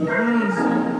Hum.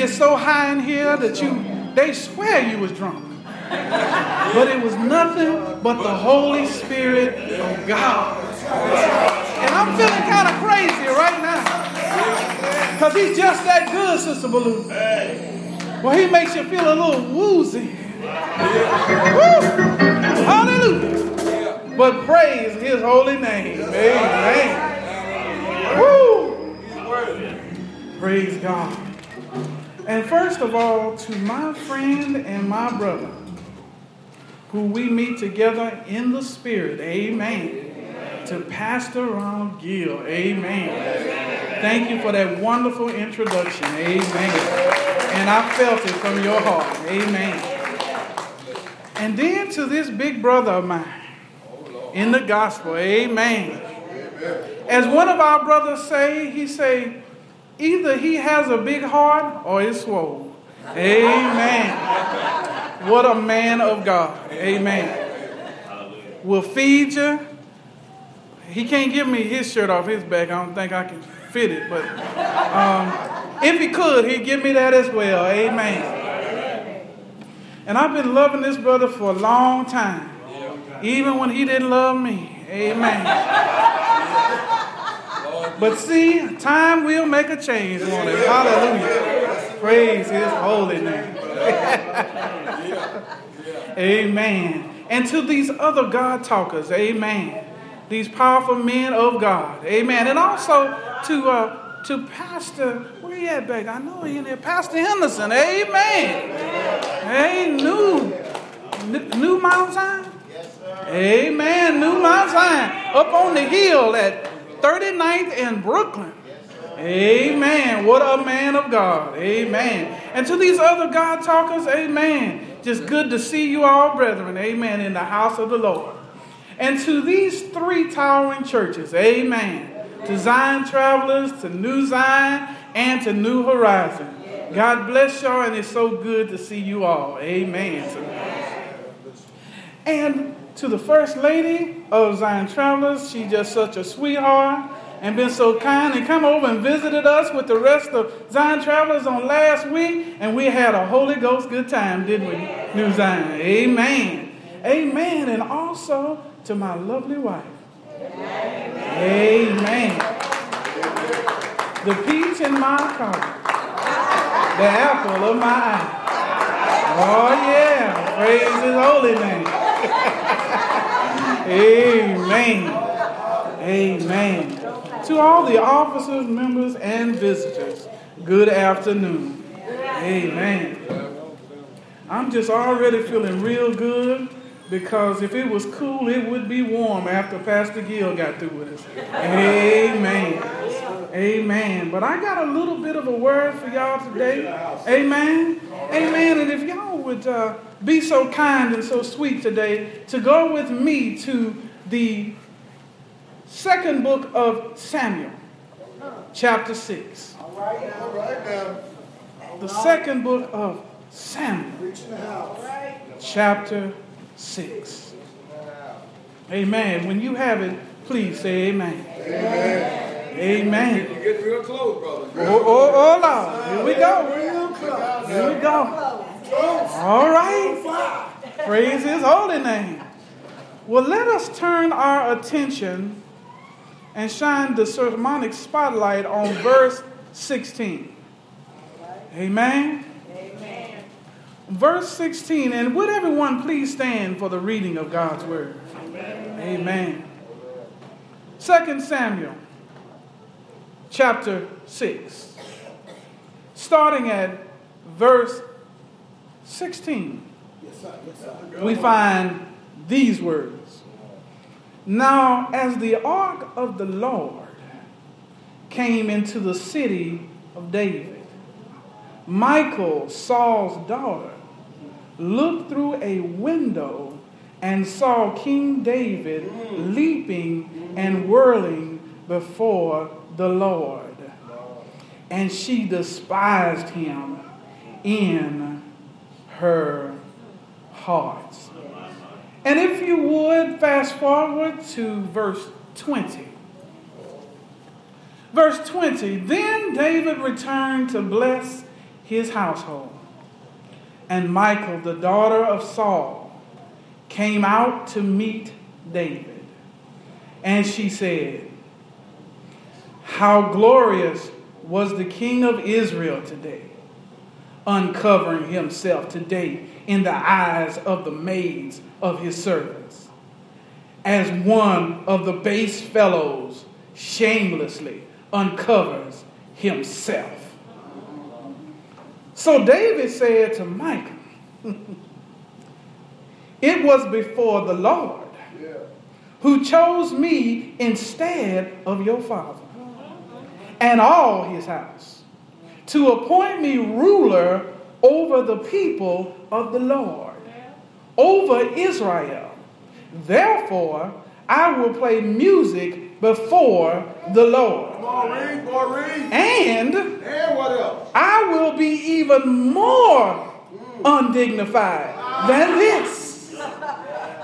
Gets so high in here that you they swear you was drunk. But it was nothing but the Holy Spirit of God. And I'm feeling kind of crazy right now. Because he's just that good, Sister Baloo. Well, he makes you feel a little woozy. Woo! Hallelujah. But praise his holy name. Amen. Woo! Praise God. And first of all, to my friend and my brother, who we meet together in the Spirit, amen. To Pastor Ronald Gill, amen. Thank you for that wonderful introduction, amen. And I felt it from your heart, amen. And then to this big brother of mine in the gospel, amen. As one of our brothers say, he say, either he has a big heart or it's swole. Amen. What a man of God. Amen. Will feed you. He can't give me his shirt off his back. I don't think I can fit it, but um, if he could, he'd give me that as well. Amen. And I've been loving this brother for a long time, even when he didn't love me. Amen. But see, time will make a change on it. Hallelujah. Praise his holy name. amen. And to these other God talkers, amen. These powerful men of God, amen. And also to uh, to Pastor, where he at back? I know he in there. Pastor Henderson, amen. Hey, new, new Mount Zion. Amen. New Mount Zion. Up on the hill at 39th in Brooklyn. Amen. What a man of God. Amen. And to these other God talkers, amen. Just good to see you all, brethren. Amen. In the house of the Lord. And to these three towering churches, amen. To Zion travelers, to New Zion, and to New Horizon. God bless y'all, and it's so good to see you all. Amen. And to the First Lady of Zion Travelers, she's just such a sweetheart and been so kind and come over and visited us with the rest of Zion Travelers on last week, and we had a Holy Ghost good time, didn't we? New Zion. Amen. Amen. And also to my lovely wife. Amen. Amen. The peach in my car. The apple of my eye. Oh, yeah. Praise his holy name. Amen. Amen. To all the officers, members, and visitors, good afternoon. Amen. I'm just already feeling real good because if it was cool, it would be warm after Pastor Gill got through with us. Amen. Amen. But I got a little bit of a word for y'all today. Amen. Amen. And if y'all would uh, be so kind and so sweet today to go with me to the second book of Samuel, chapter 6. All right, all right now. The second book of Samuel, Preaching the house. chapter 6. Amen. When you have it, please say amen. Amen. amen. You're getting real close, brother. Oh, oh, oh, Lord. Here we go. Real close. Here we go. All right. Praise his holy name. Well, let us turn our attention and shine the sermonic spotlight on verse 16. Amen. Amen. Verse 16. And would everyone please stand for the reading of God's word? Amen. Second Samuel, chapter 6, starting at verse 16. Yes, sir. Yes, sir. we find these words Now, as the ark of the Lord came into the city of David, Michael, Saul's daughter, looked through a window and saw King David leaping and whirling before the Lord. and she despised him in her heart. And if you would, fast forward to verse 20. Verse 20 Then David returned to bless his household. And Michal, the daughter of Saul, came out to meet David. And she said, How glorious was the king of Israel today, uncovering himself today in the eyes of the maids of his servants, as one of the base fellows shamelessly uncovers himself. So David said to Michal, It was before the Lord who chose me instead of your father and all his house to appoint me ruler over the people of the Lord, over Israel. Therefore, I will play music before the Lord. Maureen, Maureen. And And what else? I will be even more undignified than this,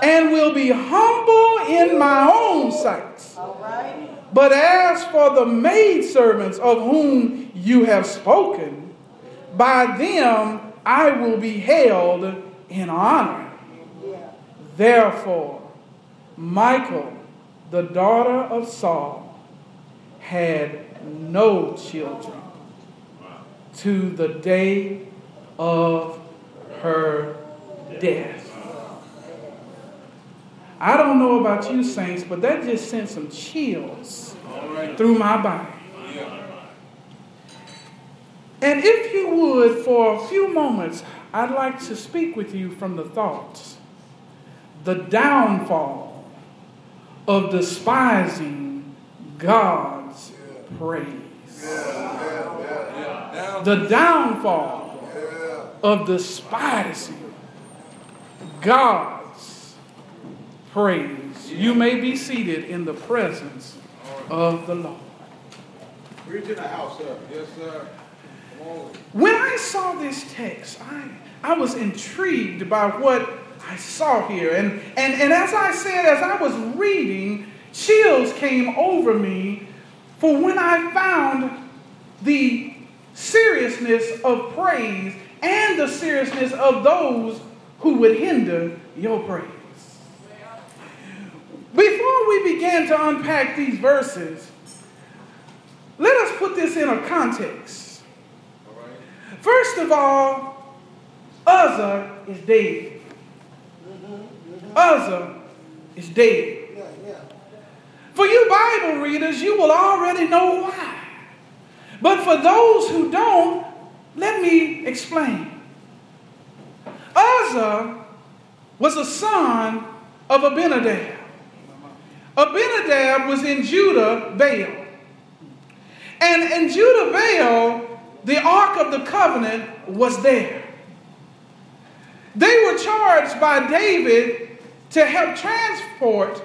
and will be humble in my own sight. All right. But as for the maidservants of whom you have spoken, by them I will be held in honor. Therefore, Michael, the daughter of Saul, had no children to the day of her death. I don't know about you, saints, but that just sent some chills through my body. And if you would, for a few moments, I'd like to speak with you from the thoughts the downfall of despising God's praise. The downfall of despising God's praise. You may be seated in the presence of the Lord. Preach in the house, sir. Yes, sir. Come on. When I saw this text, I, I was intrigued by what I saw here. And, and, and as I said, as I was reading, chills came over me for when I found the seriousness of praise and the seriousness of those who would hinder your praise. Before we begin to unpack these verses, let us put this in a context. First of all, Uzzah is dead. Uzzah is dead. For you Bible readers, you will already know why. But for those who don't, let me explain. Uzzah was a son of Abinadab. Abinadab was in Judah, Baal. And in Judah, Baal, the Ark of the Covenant was there. They were charged by David to help transport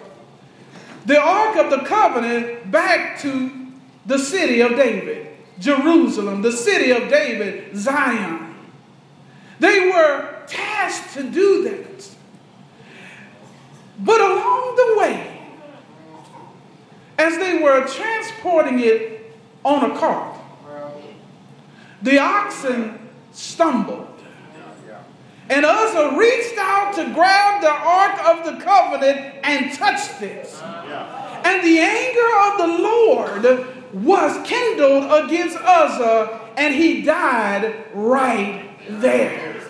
the Ark of the Covenant back to the city of David, Jerusalem, the city of David, Zion. They were tasked to do that. But along the way, as they were transporting it on a cart, the oxen stumbled. And Uzzah reached out to grab the Ark of the Covenant and touched it. And the anger of the Lord was kindled against Uzzah, uh, and he died right there.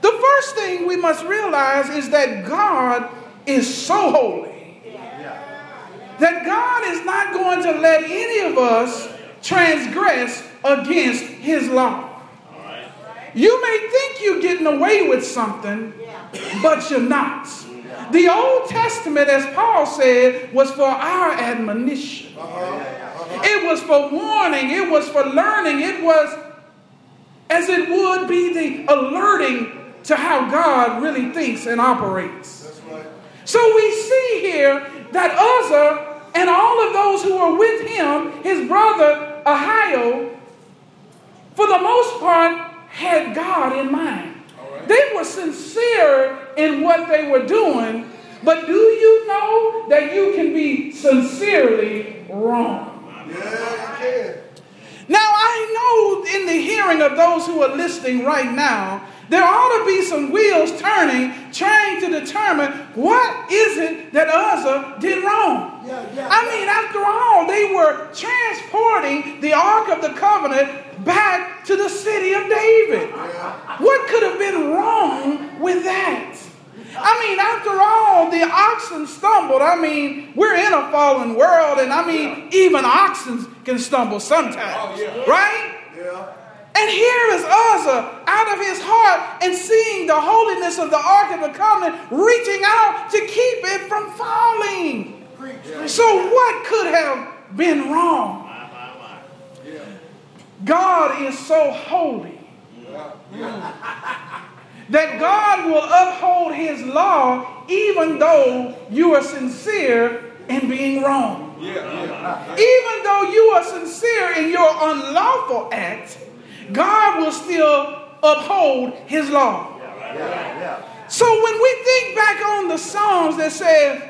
The first thing we must realize is that God is so holy that God is not going to let any of us transgress against his law. You may think you're getting away with something, but you're not. The Old Testament, as Paul said, was for our admonition. It was for warning, it was for learning, it was as it would be the alerting to how God really thinks and operates. So we see here that Uzzah and all of those who were with him, his brother Ahio, for the most part, had God in mind. They were sincere in what they were doing, but do you know that you can be sincerely wrong? Yeah. Now, I know in the hearing of those who are listening right now, there ought to be some wheels turning, trying to determine what is it that Uzzah did wrong. Yeah, yeah, I mean, after all, they were transporting the Ark of the Covenant back to the city of David. What could have been wrong with that? I mean, after all, the oxen stumbled. I mean, we're in a fallen world, and I mean, even oxen can stumble sometimes, Oh, yeah. right? Yeah. And here is Uzzah uh, out of his heart and seeing the holiness of the Ark of the Covenant, reaching out to keep it from falling. So, what could have been wrong? God is so holy that God will uphold his law even though you are sincere in being wrong. Even though you are sincere in your unlawful act, God will still uphold his law. So when we think back on the Psalms that says,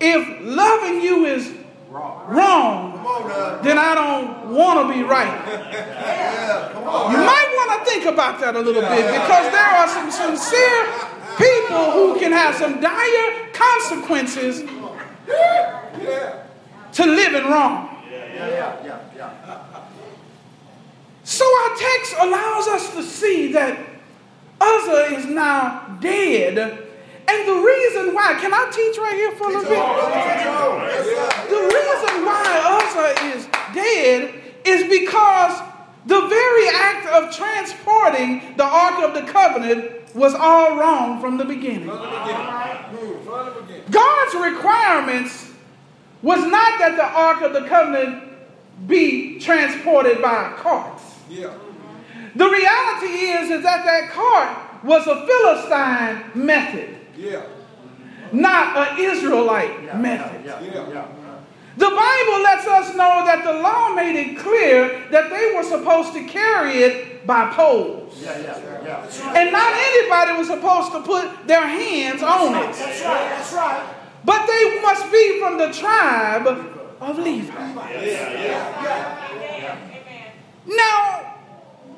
if loving you is wrong, then I don't want to be right. You might want to think about that a little bit because there are some sincere people who can have some dire consequences to living wrong. So our text allows us to see that Uzzah is now dead. And the reason why, can I teach right here for a little bit? The reason why Uzzah is dead is because the very act of transporting the Ark of the Covenant was all wrong from the beginning. From the beginning. From the beginning. God's requirements was not that the Ark of the Covenant be transported by carts. Yeah. The reality is, is that that cart was a Philistine method, Yeah. not an Israelite method. Yeah. The Bible lets us know that the law made it clear that they were supposed to carry it by poles. Yeah, yeah, yeah. And not anybody was supposed to put their hands on it. That's right, that's right. But they must be from the tribe of Levi. Now,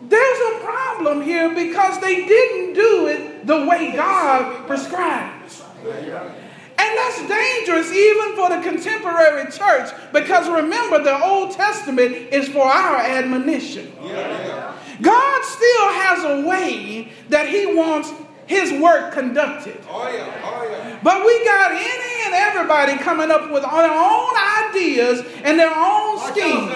there's a problem here because they didn't do it the way God prescribed. And that's dangerous even for the contemporary church because remember, the Old Testament is for our admonition. God still has a way that He wants His work conducted. Oh yeah. Oh yeah. But we got any and everybody coming up with their own ideas and their own schemes.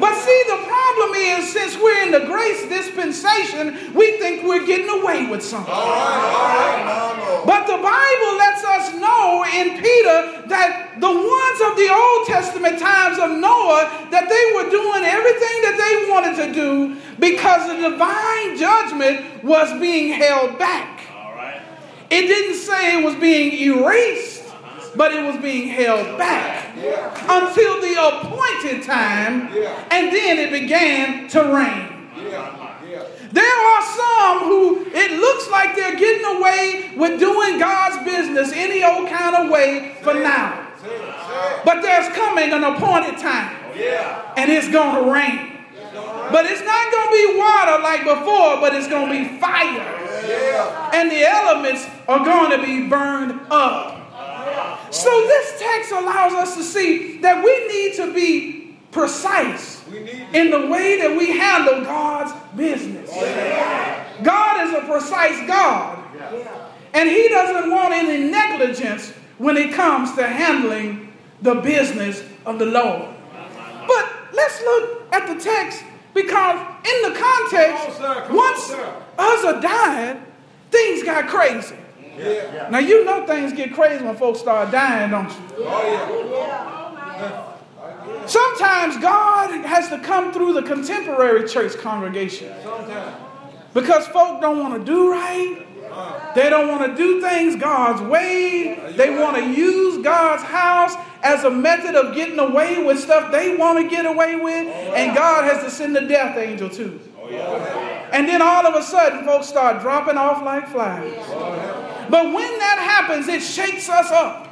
But see, the problem is since we're in the grace dispensation, we think we're getting away with something. All right. All right. But the Bible lets us know in Peter that the ones of the Old Testament times of Noah, that they were doing everything that they wanted to do because the divine judgment was being held back. It didn't say it was being erased, but it was being held back until the appointed time, and then it began to rain. Yeah. Yeah. There are some who it looks like they're getting away with doing God's business any old kind of way for now. Say it. Say it. But there's coming an appointed time, Yeah. and it's going to rain. But it's not going to be water like before, but it's going to be fire. Yeah. And the elements are going to be burned up. So this text allows us to see that we need to be precise in the way that we handle God's business. God is a precise God, and He doesn't want any negligence when it comes to handling the business of the Lord. But let's look at the text because, in the context, on, sir. On, once sir. Uzzah died, things got crazy. Yeah. Now, you know things get crazy when folks start dying, don't you? Oh yeah. Sometimes God has to come through the contemporary church congregation Sometimes. because folk don't want to do right. They don't want to do things God's way. They want to use God's house as a method of getting away with stuff they want to get away with. And God has to send the death angel too. Oh, and then all of a sudden, folks start dropping off like flies. Oh, But when that happens, it shakes us up.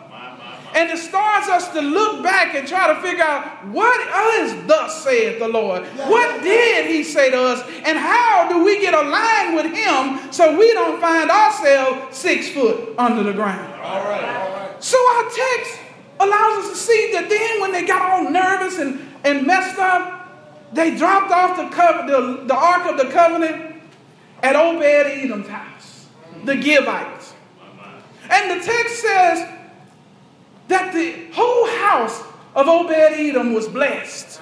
And it starts us to look back and try to figure out what is thus saith the Lord. What did he say to us? And how do we get aligned with him so we don't find ourselves six foot under the ground? All right, all right. So our text allows us to see that then when they got all nervous and, and messed up, they dropped off the, the, the Ark of the Covenant at Obed Edom's house, the Gittites. And the text says that the whole house of Obed Edom was blessed.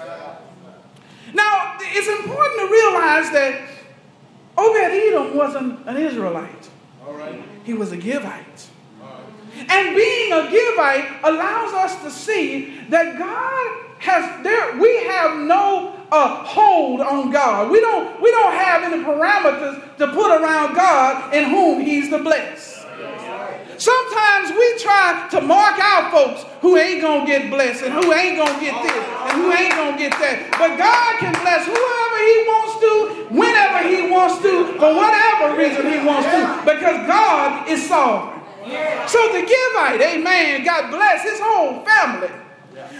Now, it's important to realize that Obed Edom wasn't an Israelite, All right. he was a Gittite. And being a Gittite allows us to see that God has there we have no uh, hold on God. We don't we don't have any parameters to put around God in whom He's the blessed. Sometimes we try to mark out folks who ain't gonna get blessed and who ain't gonna get this and who ain't gonna get that. But God can bless whoever He wants to, whenever He wants to, for whatever reason He wants to, because God is sovereign. So the Gittite, amen, God bless his whole family.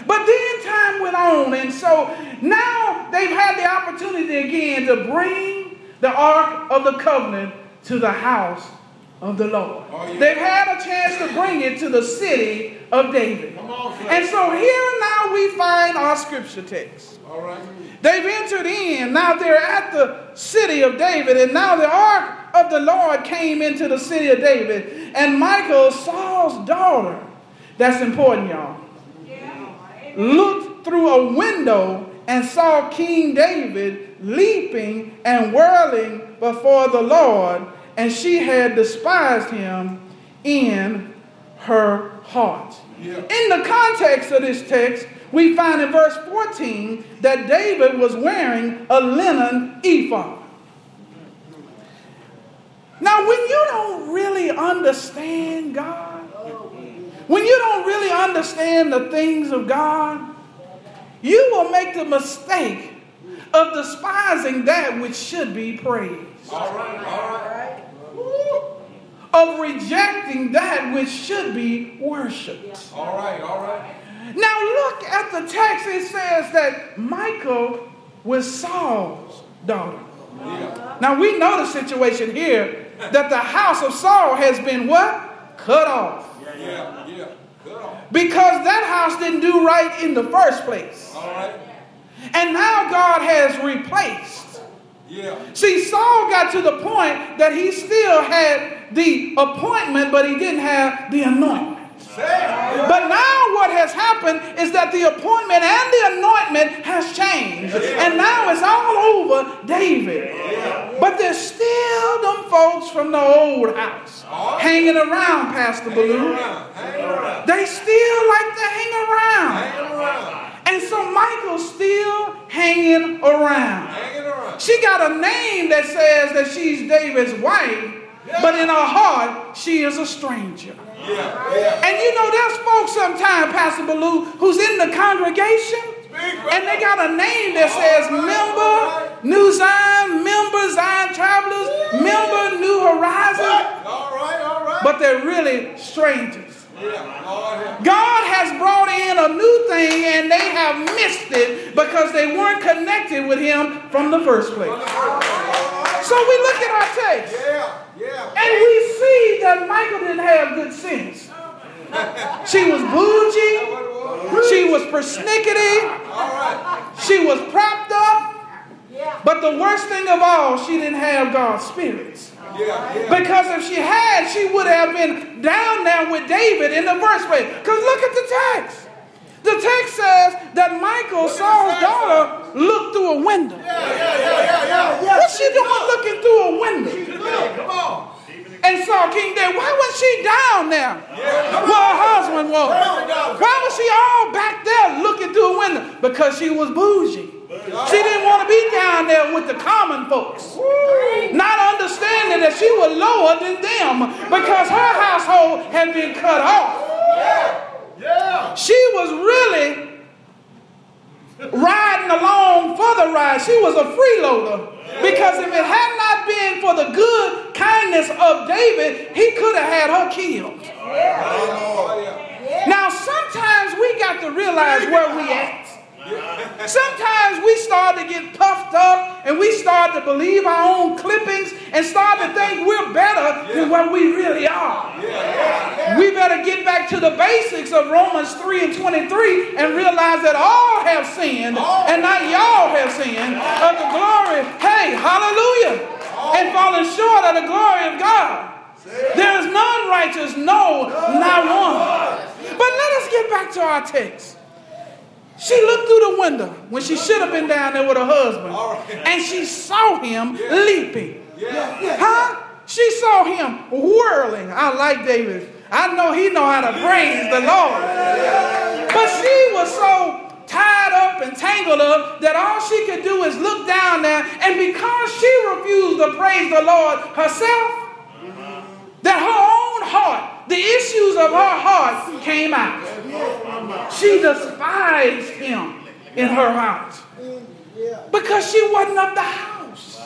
But then time went on, and so now they've had the opportunity again to bring the Ark of the Covenant to the house of the Lord. Oh, yeah. They've had a chance to bring it to the city of David. Come on, And so here now we find our scripture text. All right. They've entered in. Now they're at the city of David, and now the ark of the Lord came into the city of David. And Michael, Saul's daughter, that's important, y'all, looked through a window and saw King David leaping and whirling before the Lord, and she had despised him in her heart. Yeah. In the context of this text, we find in verse 14 that David was wearing a linen ephod. Now, when you don't really understand God, when you don't really understand the things of God, you will make the mistake of despising that which should be praised, All right. All right. Of rejecting that which should be worshiped. All right. All right. Now look at the text. It says that Michael was Saul's daughter. Yeah. Now we know the situation here that the house of Saul has been what? Cut off. Yeah. Yeah. Good on. Because that house didn't do right in the first place. All right. And now God has replaced. Yeah. See, Saul got to the point that he still had the appointment, but he didn't have the anointment. But now what has happened is that the appointment and the anointment has changed. And now it's all over David. But there's still them folks from the old house uh-huh. hanging around, Pastor Hang Baloo. around. Hang around. They still like to hang around. And so Michael's still hanging around. Hanging around. She got a name that says that she's David's wife, but in her heart, she is a stranger. Yeah. Yeah. And you know, there's folks sometimes, Pastor Baloo, who's in the congregation, and they got a name that says member, New Zion, member, Zion Travelers, member, New Horizon, All right. All right. but they're really strangers. Yeah. Lord help. God has brought in a new thing and they have missed it because they weren't connected with Him from the first place. So we look at our text Yeah. Yeah. and we see that Michael didn't have good sense. She was bougie, she was persnickety, All right. she was propped up, but the worst thing of all, she didn't have God's spirits. Because if she had, she would have been down there with David in the first place. Because look at the text. The text says that Michael, Saul's daughter, looked through a window. Yeah. Yeah. Yeah. Yeah. Yeah. What's she doing looking through a window? Come on. And saw King David. Why was she down there? Where her husband was. Why was she all back there looking through a window? Because she was bougie. She didn't want to be down there with the common folks, not understanding that she was lower than them because her household had been cut off. She was really riding along for the ride. She was a freeloader. Because if it had not been for the good kindness of David, he could have had her killed. Now, sometimes we got to realize where we at. Sometimes we start to get puffed up and we start to believe our own clippings and start to think we're better than what we really are. We better get back to the basics of Romans 3 and 23 and realize that all have sinned and not y'all have sinned of the glory. Hey, hallelujah. And fallen short of the glory of God. There is none righteous, no, not one. But let us get back to our text. She looked through the window when she should have been down there with her husband. And she saw him leaping. Huh? She saw him whirling. I like David. I know he know how to praise the Lord. But she was so tied up and tangled up that all she could do is look down there. And because she refused to praise the Lord herself, that her own heart, the issues of her heart came out. She despised him in her heart because she wasn't of the house.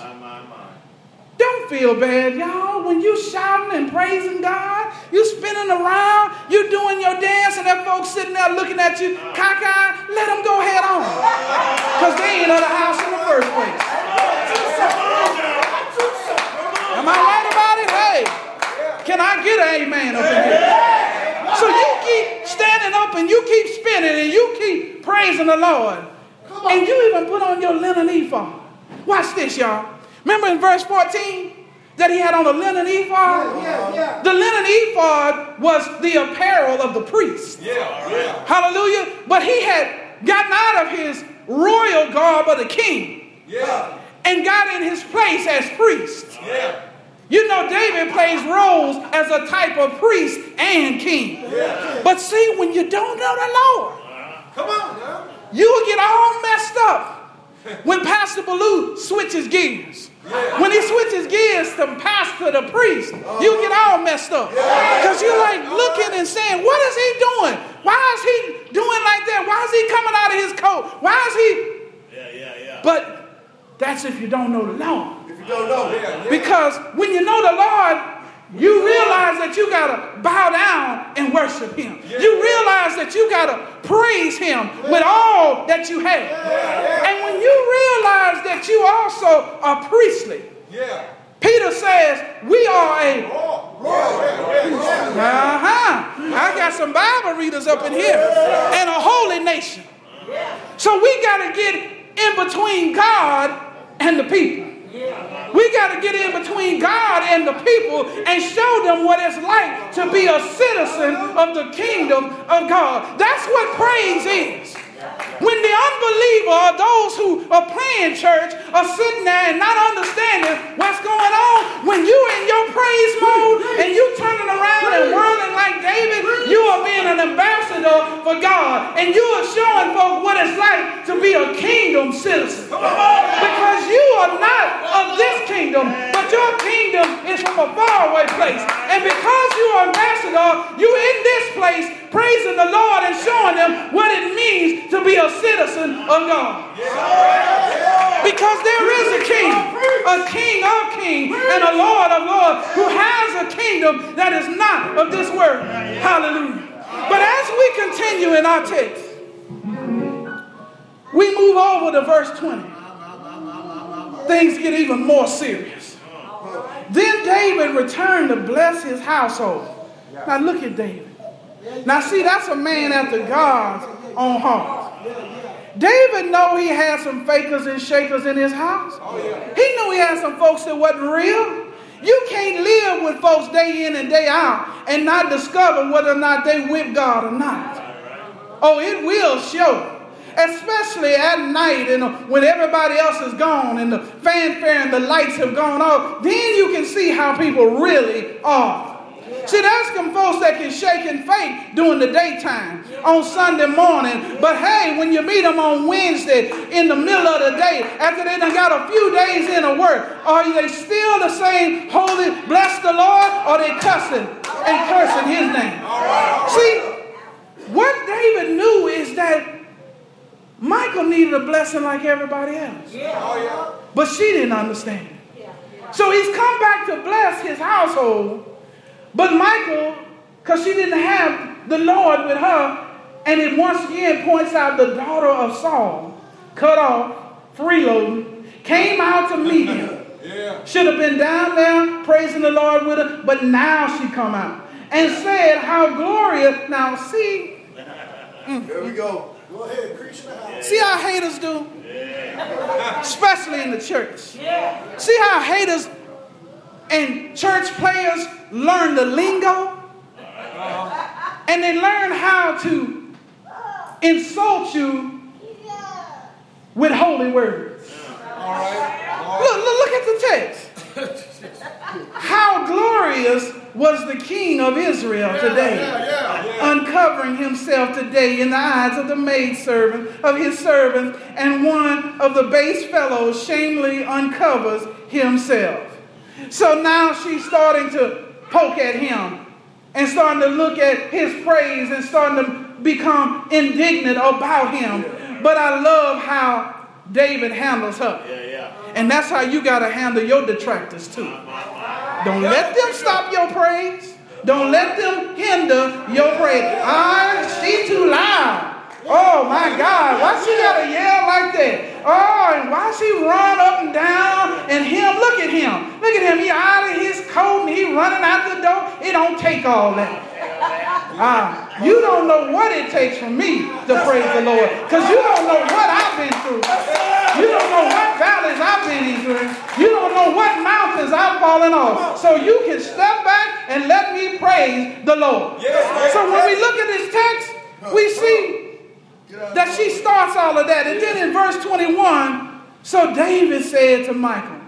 Don't feel bad, y'all. When you shouting and praising God, you spinning around, you doing your dance, and that folks sitting there looking at you cockeyed, let them go head on. Because they ain't of the house in the first place. Am I right about it? Hey, can I get an amen up in here? So you keep standing up and you keep spinning and you keep praising the Lord. And you even put on your linen ephod. Watch this, y'all. Remember in verse 14 that he had on a linen ephod? Yeah, yeah. The linen ephod was the apparel of the priest. Yeah. Hallelujah. But he had gotten out of his royal garb of the king Yeah. and got in his place as priest. Yeah. You know, David plays roles as a type of priest and king. But see, when you don't know the Lord, uh-huh. Come on now. you will get all messed up when Pastor Baloo switches gears. When he switches gears from pastor to priest, you get all messed up. Because you're like looking and saying, what is he doing? Why is he doing like that? Why is he coming out of his coat? Why is he? Yeah, yeah, yeah. But that's if you don't know the Lord. If you don't know. Yeah. Yeah. Because when you know the Lord, you realize that you got to bow down and worship Him. You realize that you got to praise Him with all that you have. And when you realize that you also are priestly, Yeah. Peter says, We are a yeah, yeah, yeah. uh huh. I got some Bible readers up in here. And a holy nation. So we got to get in between God and the people. We got to get in between God and the people and show them what it's like to be a citizen of the kingdom of God. That's what praise is. When the unbeliever or those who are playing church are sitting there and not understanding what's going on, when you're in your praise mode and you're turning around and whirling like David, you are being an ambassador for God. And you are showing folks what it's like to be a kingdom citizen. Because you are not of this kingdom, but your kingdom is from a faraway place. And because you are ambassador, you're in this place praising the Lord and showing them what it means to be a citizen of God. Because there is a king, a king of kings, and a Lord of lords who has a kingdom that is not of this world. Hallelujah. But as we continue in our text, we move over to verse 20. Things get even more serious. Then David returned to bless his household. Now look at David. Now see, that's a man after God's own heart. David know he had some fakers and shakers in his house. Oh, he knew he had some folks that wasn't real. You can't live with folks day in and day out and not discover whether or not they with God or not. Oh, it will show. Especially at night and when everybody else is gone and the fanfare and the lights have gone off, then you can see how people really are. See, there's some folks that can shake in faith during the daytime on Sunday morning. But hey, when you meet them on Wednesday in the middle of the day, after they done got a few days in of work, are they still the same holy, bless the Lord, or they cussing and cursing his name? See, what David knew is that Michael needed a blessing like everybody else. But she didn't understand. So he's come back to bless his household. But Michael, because she didn't have the Lord with her, and it once again points out the daughter of Saul, cut off, freeloading, came out to meet him. Yeah. Should have been down there praising the Lord with her, but now she come out and said how glorious. Now see. Here we go. Go ahead, preach the house. See how haters do? Especially in the church. See how haters and church players learn the lingo? And they learn how to insult you with holy words. Look, look, look at the text. How glorious was the king of Israel today, uncovering himself today in the eyes of the maidservant of his servants, and one of the base fellows shamefully uncovers himself. So now she's starting to poke at him and starting to look at his praise and starting to become indignant about him. But I love how David handles her. And that's how you got to handle your detractors too. Don't let them stop your praise. Don't let them hinder your praise. Ah, she too loud. Oh my God, why she gotta yell like that? Oh, and why she run up and down look at him. Look at him, he out of his coat and he running out the door. It don't take all that. Ah, you don't know what it takes for me to praise the Lord. Because you don't know what I've been through. You don't know what valleys I've been through. You don't know what mountains I've fallen off. So you can step back and let me praise the Lord. So when we look at this text, we see that she starts all of that. And then in verse 21, so David said to Michal,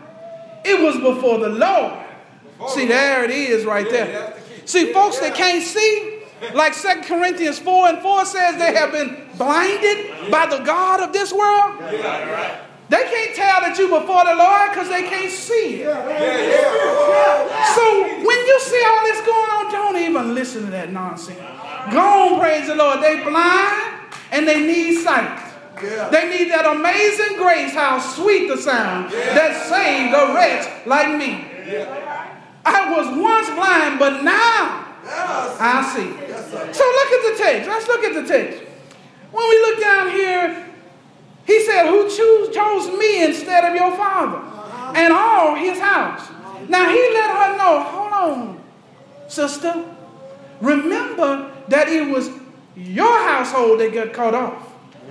It was before the Lord. See, there it is right there. See, folks that can't see, like Second Corinthians 4 and 4 says, they have been blinded by the God of this world. They can't tell that you before the Lord because they can't see it. So when you see all this going on, don't even listen to that nonsense. Go on, praise the Lord. They blind and they need sight. Yeah. They need that amazing grace, how sweet the sound yeah. that saved a wretch like me. Yeah. I was once blind, but now I see. Yes, so look at the text. Let's look at the text. When we look down here, he said, Who choose, chose me instead of your father uh-huh. and all his house? Now he let her know, hold on, sister. Remember that it was your household that got cut off.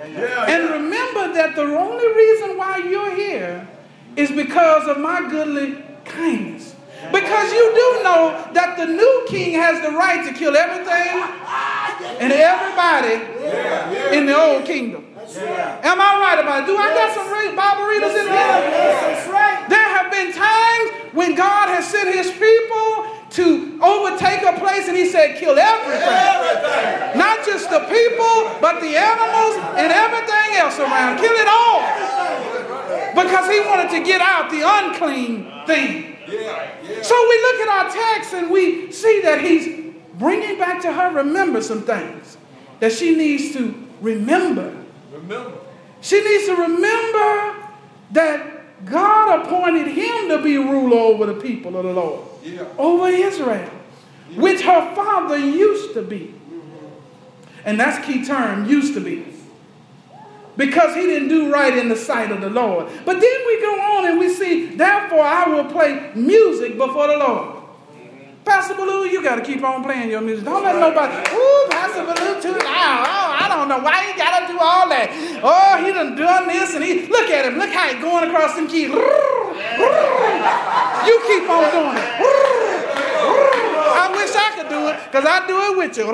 And remember that the only reason why you're here is because of my goodly kindness. Because you do know that the new king has the right to kill everything and everybody in the old kingdom. Am I right about it? Do I got some Bible readers in here? There have been times when God has sent his people to overtake a place and he said, kill everything. everything. Not just the people, but the animals and everything else around. Kill it all. Because he wanted to get out the unclean thing. So we look at our text and we see that he's bringing back to her, remember some things that she needs to remember. Remember. She needs to remember that God appointed him to be ruler over the people of the Lord, yeah. over Israel, yeah. which her father used to be. And that's key term, used to be. Because he didn't do right in the sight of the Lord. But then we go on and we see, therefore I will play music before the Lord. Pastor Baloo, you got to keep on playing your music. Don't let nobody, ooh, Pastor Baloo too loud. Oh, I don't know why he got to do all that. Oh, he done done this and he, look at him. Look how he going across them keys. You keep on doing it. I wish I could do it because I do it with you.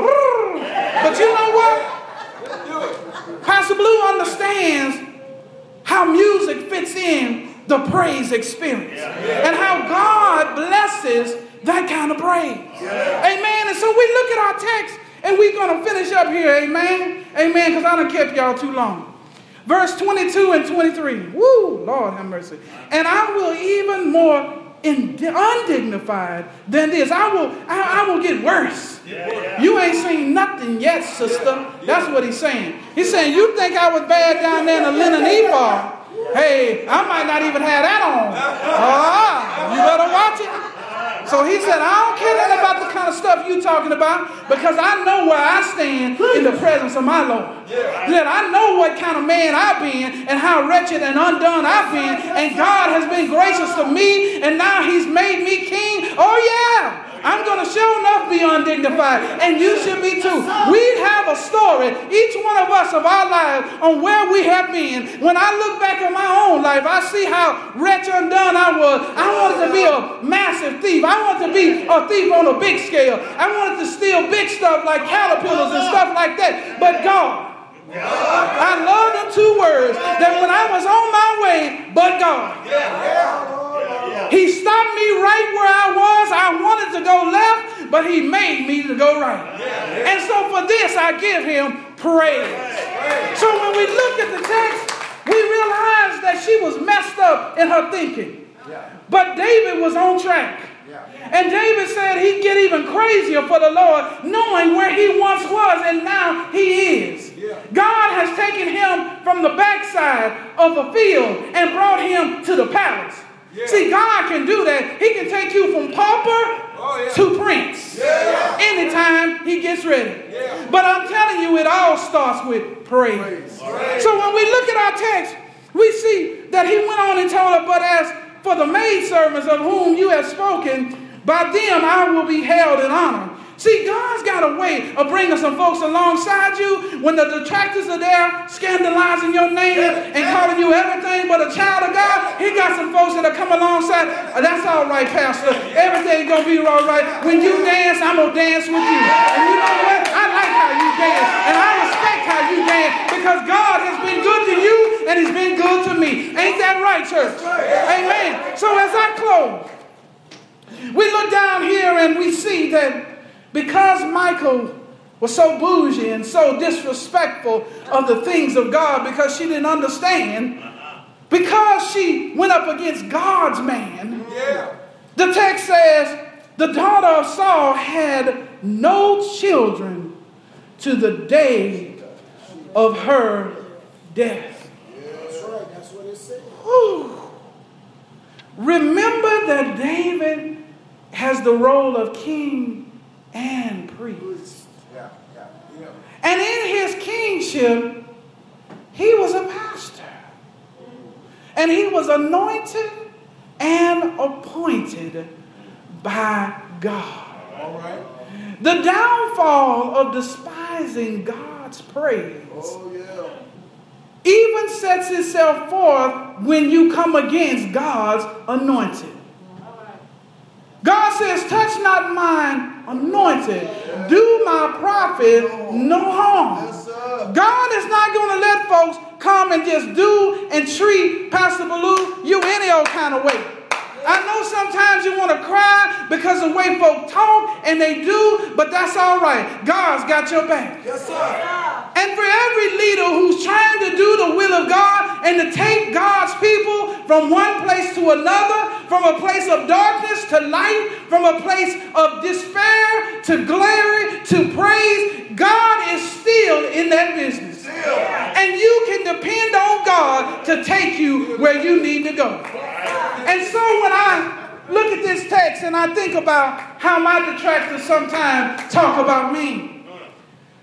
But you know what? Pastor Blue understands how music fits in the praise experience and how God blesses that kind of praise. Amen. And so we look at our text and we're going to finish up here. Amen. Amen. Because I don't kept y'all too long. Verse 22 and 23. Woo, Lord have mercy. And I will even more undignified than this. I will, I, I will get worse. Yeah, yeah. You ain't seen nothing yet, sister. That's what he's saying. He's saying, You think I was bad down there in the linen ephod? Hey, I might not even have that on. Ah, you better watch it. So he said, I don't care nothing about the kind of stuff you talking about because I know where I stand in the presence of my Lord. That I know what kind of man I've been and how wretched and undone I've been. And God has been gracious to me and now he's made me king. Oh yeah. I'm going to show enough be undignified, and you should be too. We have a story, each one of us, of our lives on where we have been. When I look back on my own life, I see how wretched undone I was. I wanted to be a massive thief. I wanted to be a thief on a big scale. I wanted to steal big stuff like caterpillars and stuff like that. But God, I love the two words that when I was on my way, but God. He stopped me right where I was. I wanted to go left, but he made me to go right. And so for this, I give him praise. So when we look at the text, we realize that she was messed up in her thinking. But David was on track. And David said he'd get even crazier for the Lord, knowing where he once was and now he is. God has taken him from the backside of the field and brought him to the palace. Yeah. See, God can do that. He can take you from pauper oh, yeah. to prince yeah. anytime He gets ready. But I'm telling you, it all starts with praise. praise. So when we look at our text, we see that He went on and told her, But as for the maidservants of whom you have spoken, by them I will be held in honor. See, God's got a way of bringing some folks alongside you when the detractors are there scandalizing your name and calling you everything but a child of God. He got some folks that are come alongside. That's all right, Pastor. Everything's going to be all right. When you dance, I'm going to dance with you. And you know what? I like how you dance. And I respect how you dance because God has been good to you and He's been good to me. Ain't that right, church? Amen. So as I close, we look down here and we see that because Michael was so bougie and so disrespectful of the things of God because she didn't understand, because she went up against God's man, yeah. the text says the daughter of Saul had no children to the day of her death. Yeah, that's right. That's what it said. Remember that David has the role of king and priest. Yeah, yeah, yeah. And in his kingship, he was a pastor. And he was anointed and appointed by God. All right. The downfall of despising God's praise oh, yeah. even sets itself forth when you come against God's anointed. God says, Touch not mine anointed, do my prophet no harm. God is not going to let folks come and just do and treat Pastor Baloo you any old kind of way. I know sometimes you want to cry because the way folk talk, and they do, but that's all right. God's got your back. Yes, sir. And for every leader who's trying to do the will of God and to take God's people from one place to another, from a place of darkness to light, from a place of despair to glory to praise, God is still in that business. And you can depend on God to take you where you need to go. And so when I look at this text and I think about how my detractors sometimes talk about me,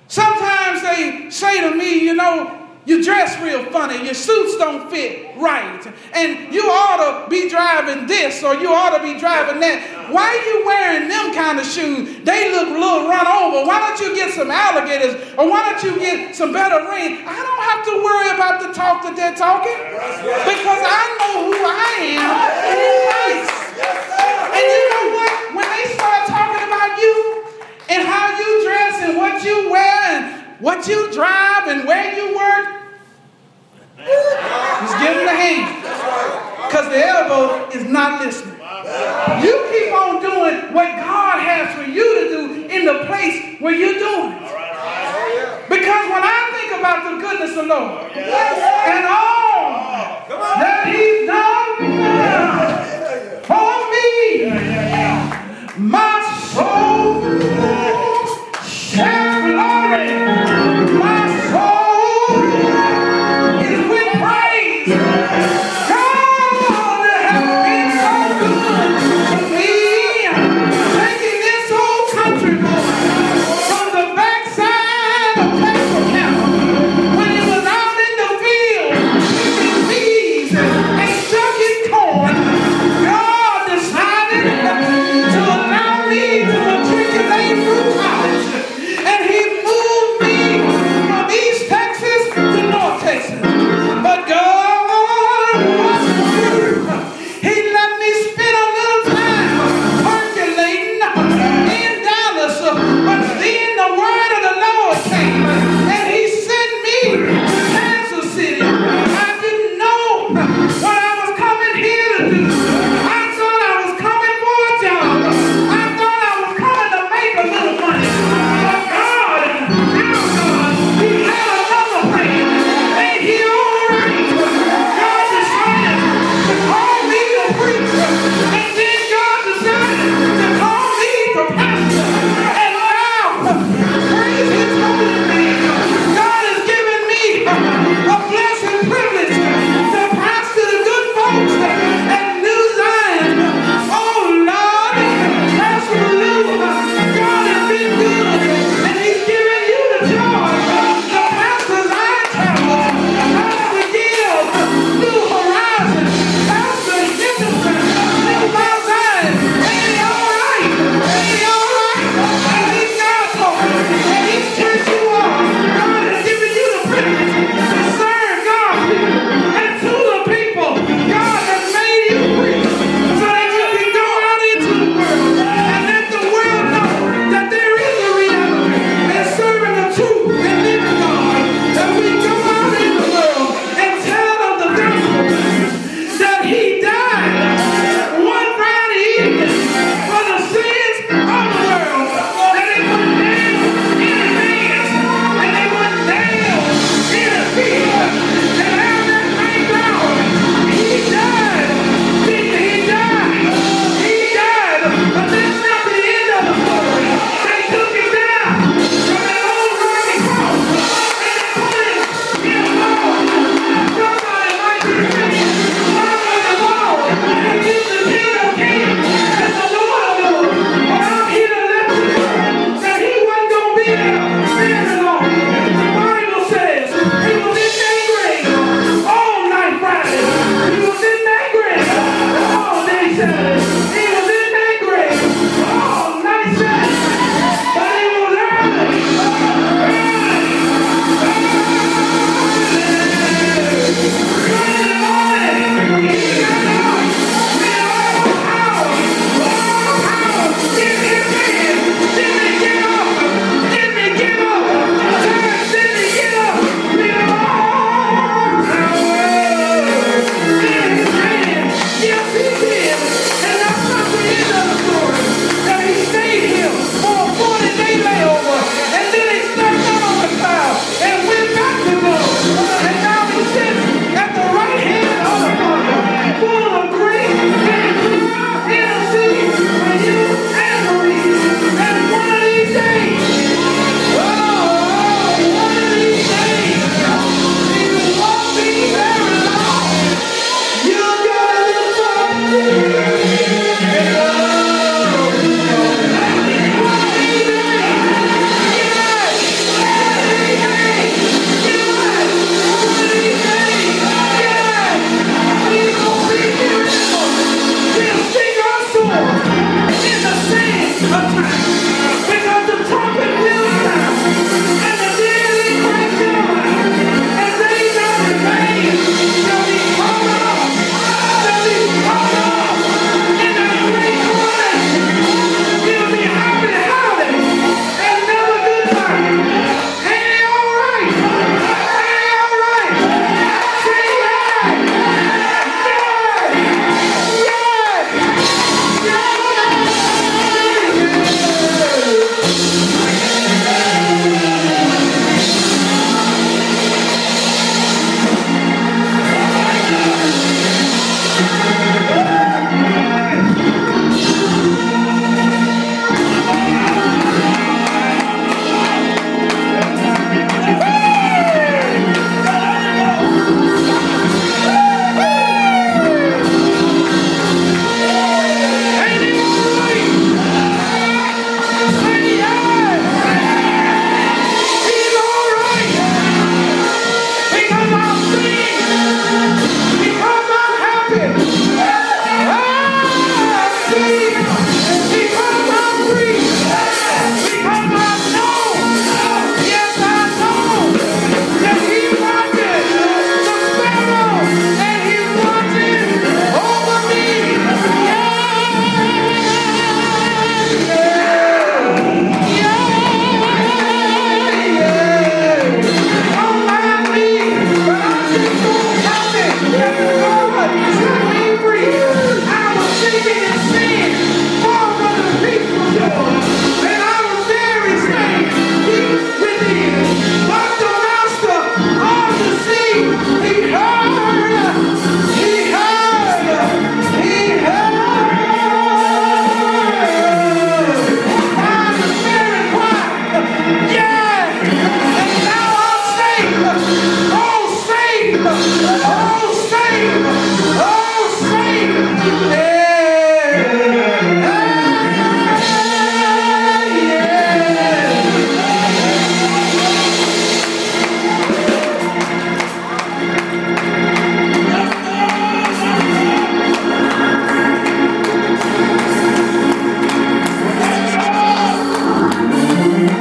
sometimes they say to me, you know, you dress real funny, your suits don't fit right, and you ought to be driving this or you ought to be driving that. Why are you wearing them kind of shoes? They look a little run over. Why don't you get some alligators or why don't you get some better rings? I don't have to worry about the talk that they're talking because I know who I am in Christ. And you know what? When they start talking about you and how you dress and what you wear and what you drive and where you work, He's giving the hand. Because the elbow is not listening. You keep on doing doing what God has for you to do in the place where you're doing it. Because when I think about the goodness of the Lord and all that He's done